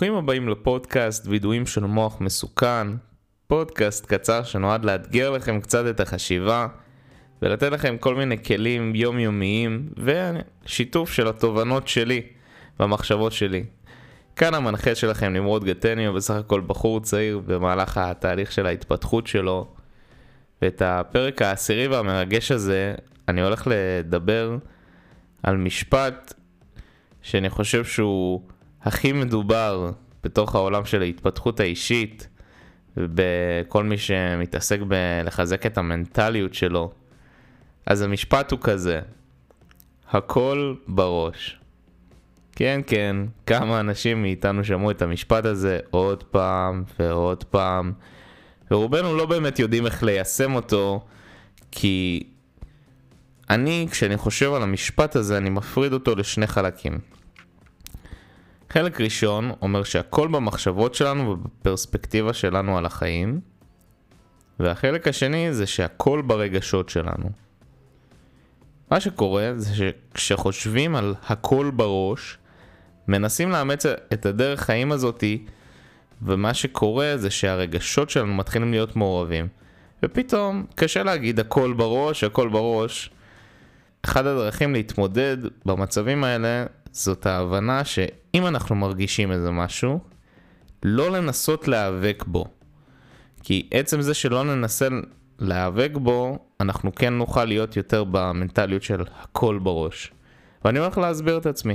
ברוכים הבאים לפודקאסט וידועים של מוח מסוכן, פודקאסט קצר שנועד לאתגר לכם קצת את החשיבה ולתת לכם כל מיני כלים יומיומיים ושיתוף של התובנות שלי והמחשבות שלי. כאן המנחה שלכם נמרוד גטני הוא בסך הכל בחור צעיר במהלך התהליך של ההתפתחות שלו ואת הפרק העשירי והמרגש הזה אני הולך לדבר על משפט שאני חושב שהוא הכי מדובר בתוך העולם של ההתפתחות האישית ובכל מי שמתעסק בלחזק את המנטליות שלו. אז המשפט הוא כזה, הכל בראש. כן, כן, כמה אנשים מאיתנו שמעו את המשפט הזה עוד פעם ועוד פעם, ורובנו לא באמת יודעים איך ליישם אותו, כי אני, כשאני חושב על המשפט הזה, אני מפריד אותו לשני חלקים. חלק ראשון אומר שהכל במחשבות שלנו ובפרספקטיבה שלנו על החיים, והחלק השני זה שהכל ברגשות שלנו. מה שקורה זה שכשחושבים על הכל בראש, מנסים לאמץ את הדרך חיים הזאתי, ומה שקורה זה שהרגשות שלנו מתחילים להיות מעורבים. ופתאום קשה להגיד הכל בראש, הכל בראש. אחד הדרכים להתמודד במצבים האלה זאת ההבנה שאם אנחנו מרגישים איזה משהו, לא לנסות להיאבק בו. כי עצם זה שלא ננסה להיאבק בו, אנחנו כן נוכל להיות יותר במנטליות של הכל בראש. ואני הולך להסביר את עצמי.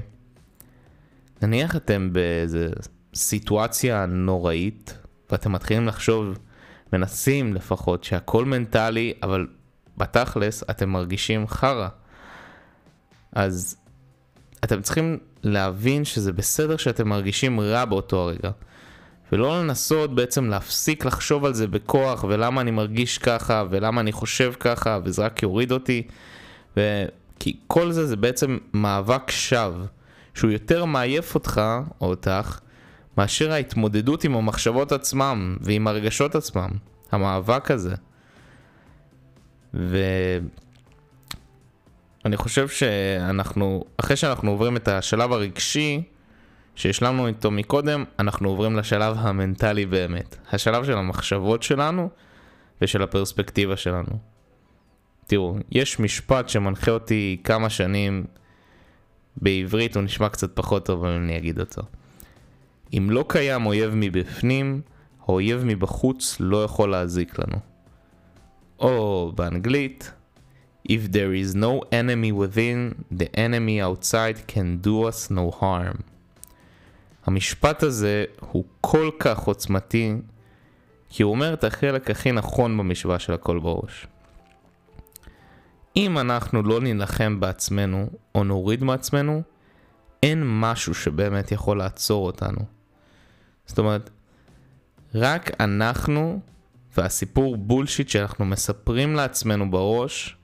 נניח אתם באיזה סיטואציה נוראית, ואתם מתחילים לחשוב, מנסים לפחות, שהכל מנטלי, אבל בתכלס אתם מרגישים חרא. אז אתם צריכים להבין שזה בסדר שאתם מרגישים רע באותו הרגע. ולא לנסות בעצם להפסיק לחשוב על זה בכוח, ולמה אני מרגיש ככה, ולמה אני חושב ככה, וזה רק יוריד אותי. ו... כי כל זה זה בעצם מאבק שווא, שהוא יותר מעייף אותך, או אותך, מאשר ההתמודדות עם המחשבות עצמם, ועם הרגשות עצמם. המאבק הזה. ו... אני חושב שאנחנו, אחרי שאנחנו עוברים את השלב הרגשי שהשלמנו איתו מקודם, אנחנו עוברים לשלב המנטלי באמת. השלב של המחשבות שלנו ושל הפרספקטיבה שלנו. תראו, יש משפט שמנחה אותי כמה שנים בעברית, הוא נשמע קצת פחות טוב, אבל אני אגיד אותו. אם לא קיים אויב מבפנים, האויב מבחוץ לא יכול להזיק לנו. או באנגלית, If there is no enemy within, the enemy outside can do us no harm. המשפט הזה הוא כל כך עוצמתי, כי הוא אומר את החלק הכי נכון במשוואה של הכל בראש. אם אנחנו לא נילחם בעצמנו, או נוריד מעצמנו, אין משהו שבאמת יכול לעצור אותנו. זאת אומרת, רק אנחנו והסיפור בולשיט שאנחנו מספרים לעצמנו בראש,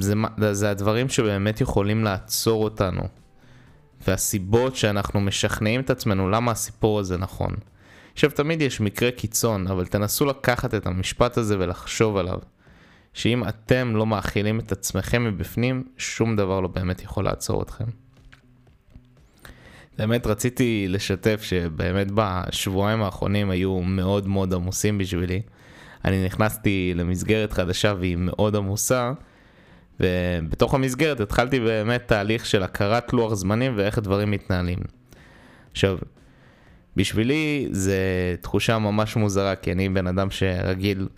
זה, זה הדברים שבאמת יכולים לעצור אותנו. והסיבות שאנחנו משכנעים את עצמנו למה הסיפור הזה נכון. עכשיו תמיד יש מקרה קיצון, אבל תנסו לקחת את המשפט הזה ולחשוב עליו. שאם אתם לא מאכילים את עצמכם מבפנים, שום דבר לא באמת יכול לעצור אתכם. באמת רציתי לשתף שבאמת בשבועיים האחרונים היו מאוד מאוד עמוסים בשבילי. אני נכנסתי למסגרת חדשה והיא מאוד עמוסה. ובתוך המסגרת התחלתי באמת תהליך של הכרת לוח זמנים ואיך הדברים מתנהלים. עכשיו, בשבילי זה תחושה ממש מוזרה, כי אני בן אדם שרגיל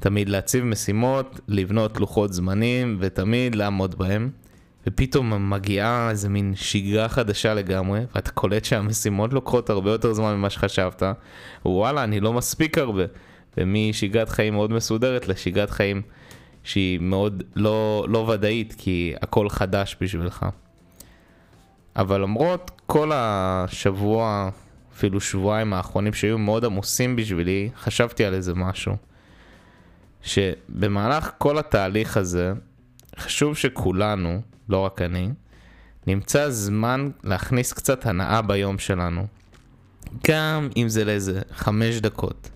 תמיד להציב משימות, לבנות לוחות זמנים ותמיד לעמוד בהם. ופתאום מגיעה איזה מין שגרה חדשה לגמרי, ואתה קולט שהמשימות לוקחות הרבה יותר זמן ממה שחשבת, וואלה, אני לא מספיק הרבה. ומשגרת חיים מאוד מסודרת לשגרת חיים שהיא מאוד לא, לא ודאית, כי הכל חדש בשבילך. אבל למרות כל השבוע, אפילו שבועיים האחרונים שהיו מאוד עמוסים בשבילי, חשבתי על איזה משהו. שבמהלך כל התהליך הזה, חשוב שכולנו, לא רק אני, נמצא זמן להכניס קצת הנאה ביום שלנו. גם אם זה לאיזה חמש דקות.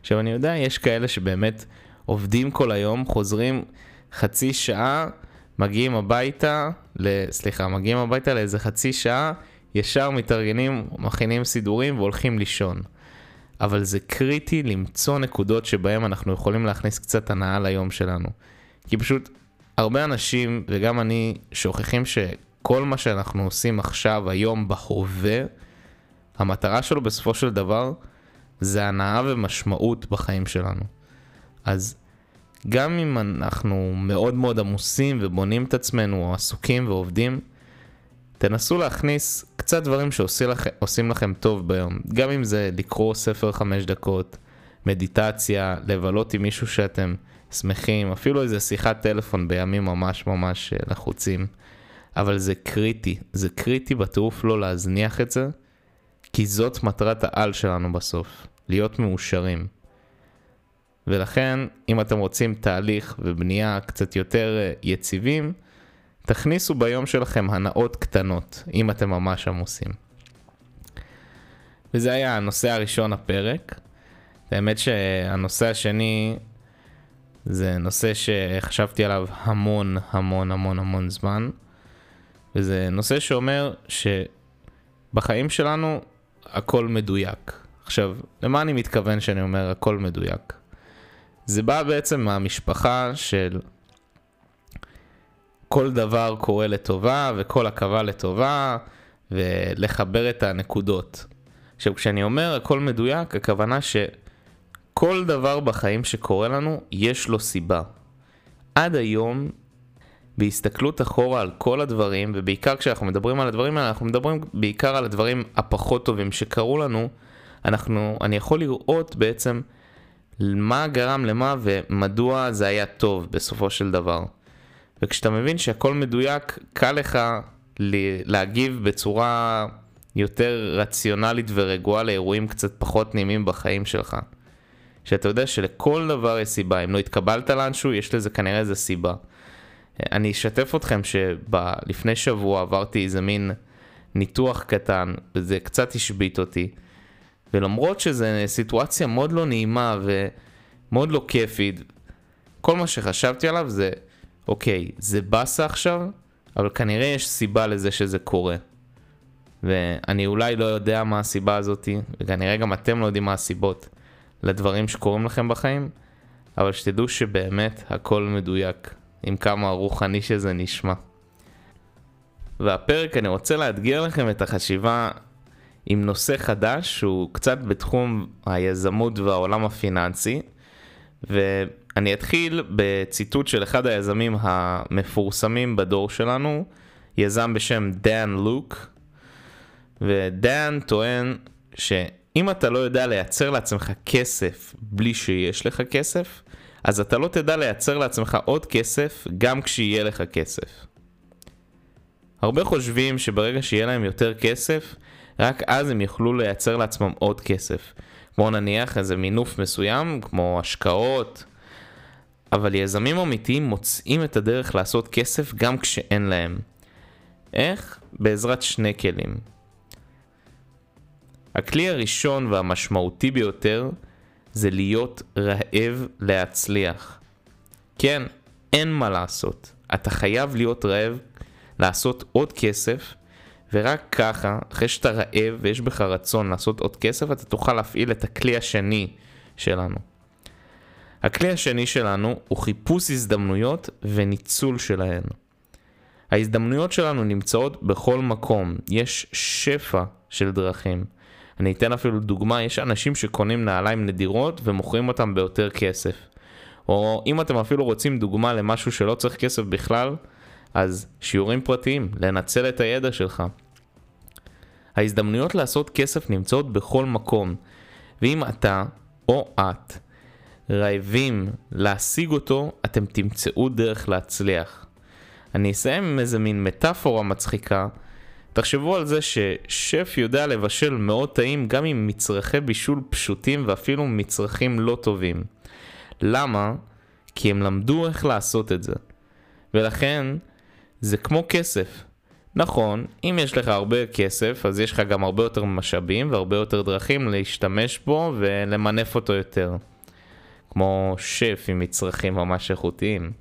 עכשיו אני יודע, יש כאלה שבאמת עובדים כל היום, חוזרים חצי שעה, מגיעים הביתה. סליחה, מגיעים הביתה לאיזה חצי שעה, ישר מתארגנים, מכינים סידורים והולכים לישון. אבל זה קריטי למצוא נקודות שבהם אנחנו יכולים להכניס קצת הנאה ליום שלנו. כי פשוט הרבה אנשים, וגם אני, שוכחים שכל מה שאנחנו עושים עכשיו, היום, בהווה, המטרה שלו בסופו של דבר זה הנאה ומשמעות בחיים שלנו. אז גם אם אנחנו מאוד מאוד עמוסים ובונים את עצמנו, או עסוקים ועובדים, תנסו להכניס קצת דברים שעושים לכם, לכם טוב ביום. גם אם זה לקרוא ספר חמש דקות, מדיטציה, לבלות עם מישהו שאתם שמחים, אפילו איזה שיחת טלפון בימים ממש ממש אה, לחוצים. אבל זה קריטי, זה קריטי בטירוף לא להזניח את זה, כי זאת מטרת העל שלנו בסוף, להיות מאושרים. ולכן, אם אתם רוצים תהליך ובנייה קצת יותר אה, יציבים, תכניסו ביום שלכם הנאות קטנות, אם אתם ממש עמוסים. וזה היה הנושא הראשון הפרק. האמת שהנושא השני זה נושא שחשבתי עליו המון המון המון המון זמן. וזה נושא שאומר שבחיים שלנו הכל מדויק. עכשיו, למה אני מתכוון שאני אומר הכל מדויק? זה בא בעצם מהמשפחה של כל דבר קורה לטובה וכל עכבה לטובה ולחבר את הנקודות. עכשיו כשאני אומר הכל מדויק, הכוונה שכל דבר בחיים שקורה לנו יש לו סיבה. עד היום, בהסתכלות אחורה על כל הדברים, ובעיקר כשאנחנו מדברים על הדברים האלה, אנחנו מדברים בעיקר על הדברים הפחות טובים שקרו לנו, אנחנו, אני יכול לראות בעצם מה גרם למה ומדוע זה היה טוב בסופו של דבר. וכשאתה מבין שהכל מדויק, קל לך להגיב בצורה יותר רציונלית ורגועה לאירועים קצת פחות נעימים בחיים שלך. שאתה יודע שלכל דבר יש סיבה, אם לא התקבלת לאנשהו, יש לזה כנראה איזה סיבה. אני אשתף אתכם שלפני שבוע עברתי איזה מין ניתוח קטן, וזה קצת השבית אותי. ולמרות שזו סיטואציה מאוד לא נעימה ומאוד לא כיפית, כל מה שחשבתי עליו זה אוקיי, זה באסה עכשיו, אבל כנראה יש סיבה לזה שזה קורה. ואני אולי לא יודע מה הסיבה הזאתי, וכנראה גם אתם לא יודעים מה הסיבות לדברים שקורים לכם בחיים, אבל שתדעו שבאמת הכל מדויק, עם כמה רוחני שזה נשמע. והפרק אני רוצה לאתגר לכם את החשיבה עם נושא חדש שהוא קצת בתחום היזמות והעולם הפיננסי, ו... אני אתחיל בציטוט של אחד היזמים המפורסמים בדור שלנו, יזם בשם דן לוק, ודן טוען שאם אתה לא יודע לייצר לעצמך כסף בלי שיש לך כסף, אז אתה לא תדע לייצר לעצמך עוד כסף גם כשיהיה לך כסף. הרבה חושבים שברגע שיהיה להם יותר כסף, רק אז הם יוכלו לייצר לעצמם עוד כסף. כמו נניח איזה מינוף מסוים, כמו השקעות, אבל יזמים אמיתיים מוצאים את הדרך לעשות כסף גם כשאין להם. איך? בעזרת שני כלים. הכלי הראשון והמשמעותי ביותר זה להיות רעב להצליח. כן, אין מה לעשות. אתה חייב להיות רעב, לעשות עוד כסף, ורק ככה, אחרי שאתה רעב ויש בך רצון לעשות עוד כסף, אתה תוכל להפעיל את הכלי השני שלנו. הכלי השני שלנו הוא חיפוש הזדמנויות וניצול שלהן. ההזדמנויות שלנו נמצאות בכל מקום, יש שפע של דרכים. אני אתן אפילו דוגמה, יש אנשים שקונים נעליים נדירות ומוכרים אותם ביותר כסף. או אם אתם אפילו רוצים דוגמה למשהו שלא צריך כסף בכלל, אז שיעורים פרטיים, לנצל את הידע שלך. ההזדמנויות לעשות כסף נמצאות בכל מקום, ואם אתה או את רעבים להשיג אותו, אתם תמצאו דרך להצליח. אני אסיים עם איזה מין מטאפורה מצחיקה. תחשבו על זה ששף יודע לבשל מאוד טעים גם עם מצרכי בישול פשוטים ואפילו מצרכים לא טובים. למה? כי הם למדו איך לעשות את זה. ולכן, זה כמו כסף. נכון, אם יש לך הרבה כסף, אז יש לך גם הרבה יותר משאבים והרבה יותר דרכים להשתמש בו ולמנף אותו יותר. כמו שף עם מצרכים ממש איכותיים.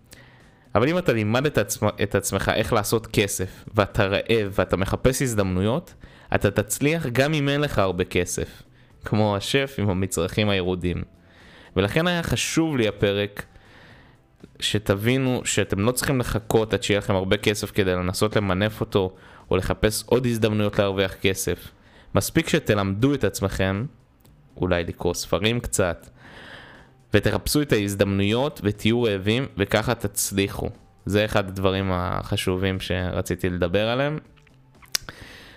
אבל אם אתה לימד את, עצמ, את עצמך איך לעשות כסף, ואתה רעב, ואתה מחפש הזדמנויות, אתה תצליח גם אם אין לך הרבה כסף, כמו השף עם המצרכים הירודים. ולכן היה חשוב לי הפרק שתבינו שאתם לא צריכים לחכות עד שיהיה לכם הרבה כסף כדי לנסות למנף אותו או לחפש עוד הזדמנויות להרוויח כסף. מספיק שתלמדו את עצמכם, אולי לקרוא ספרים קצת, ותחפשו את ההזדמנויות ותהיו רעבים וככה תצליחו. זה אחד הדברים החשובים שרציתי לדבר עליהם.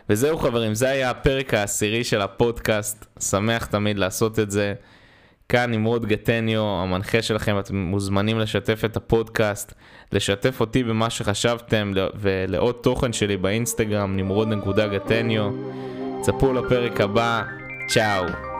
וזהו חברים, זה היה הפרק העשירי של הפודקאסט, שמח תמיד לעשות את זה. כאן נמרוד גטניו, המנחה שלכם, אתם מוזמנים לשתף את הפודקאסט, לשתף אותי במה שחשבתם ולעוד תוכן שלי באינסטגרם, נמרוד נקודה גטניו. צפו לפרק הבא, צ'או.